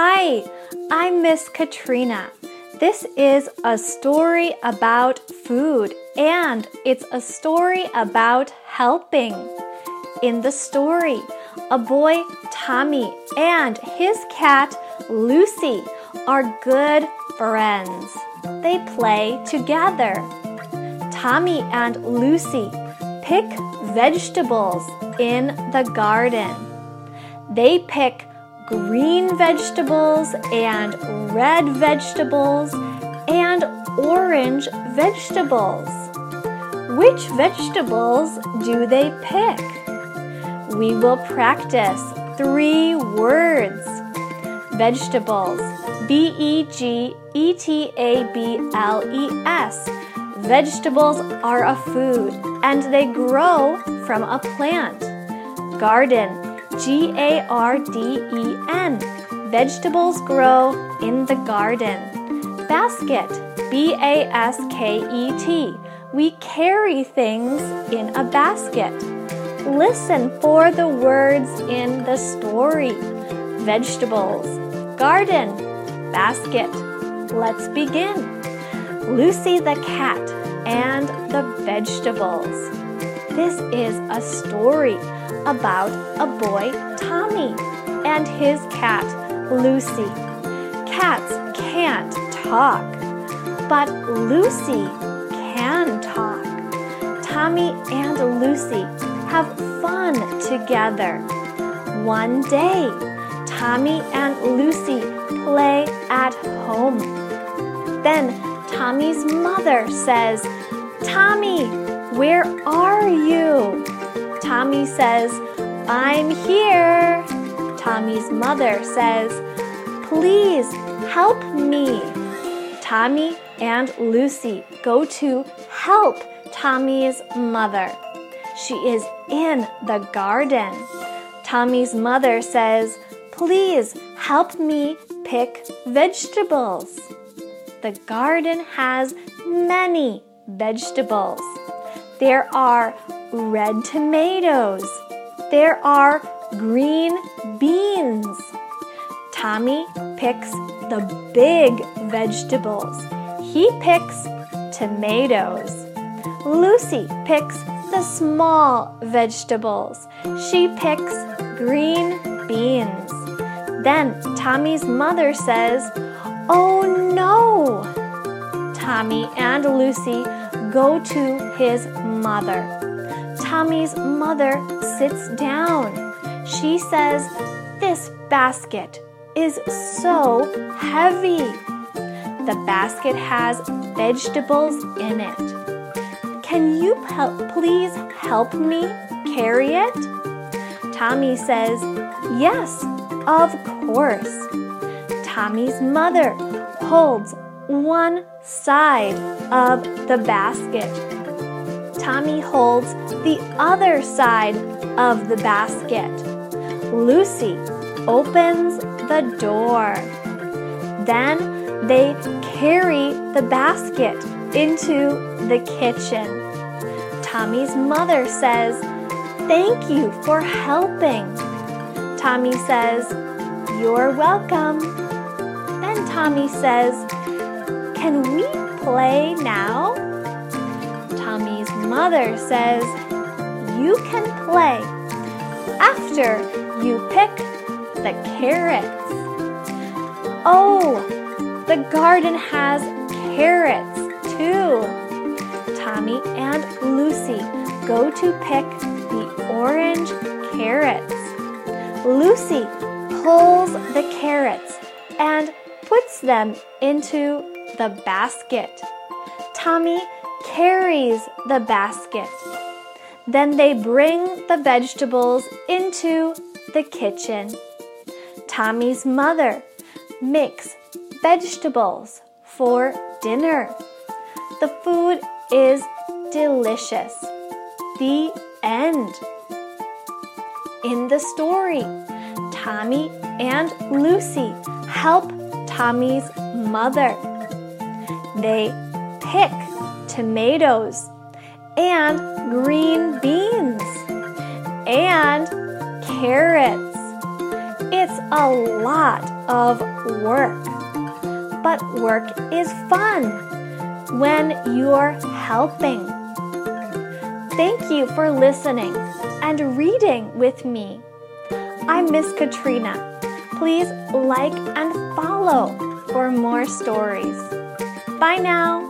Hi, I'm Miss Katrina. This is a story about food and it's a story about helping. In the story, a boy, Tommy, and his cat, Lucy, are good friends. They play together. Tommy and Lucy pick vegetables in the garden. They pick green vegetables and red vegetables and orange vegetables. Which vegetables do they pick? We will practice three words. Vegetables. B E G E T A B L E S. Vegetables are a food and they grow from a plant. Garden. G A R D E N. Vegetables grow in the garden. Basket. B A S K E T. We carry things in a basket. Listen for the words in the story vegetables, garden, basket. Let's begin. Lucy the cat and the vegetables. This is a story about a boy, Tommy, and his cat, Lucy. Cats can't talk, but Lucy can talk. Tommy and Lucy have fun together. One day, Tommy and Lucy play at home. Then Tommy's mother says, Tommy, where are you? Tommy says, I'm here. Tommy's mother says, Please help me. Tommy and Lucy go to help Tommy's mother. She is in the garden. Tommy's mother says, Please help me pick vegetables. The garden has many vegetables. There are red tomatoes. There are green beans. Tommy picks the big vegetables. He picks tomatoes. Lucy picks the small vegetables. She picks green beans. Then Tommy's mother says, Oh no! Tommy and Lucy go to his mother. Tommy's mother sits down. She says, This basket is so heavy. The basket has vegetables in it. Can you please help me carry it? Tommy says, Yes, of course. Tommy's mother holds one side of the basket. Tommy holds the other side of the basket. Lucy opens the door. Then they carry the basket into the kitchen. Tommy's mother says, Thank you for helping. Tommy says, You're welcome. Then Tommy says, Can we play now? Mother says, You can play after you pick the carrots. Oh, the garden has carrots too. Tommy and Lucy go to pick the orange carrots. Lucy pulls the carrots and puts them into the basket. Tommy carries the basket. Then they bring the vegetables into the kitchen. Tommy's mother makes vegetables for dinner. The food is delicious. The end. In the story, Tommy and Lucy help Tommy's mother. They pick tomatoes and green beans and carrots. It's a lot of work. But work is fun when you're helping. Thank you for listening and reading with me. I'm Miss Katrina. Please like and follow for more stories. Bye now.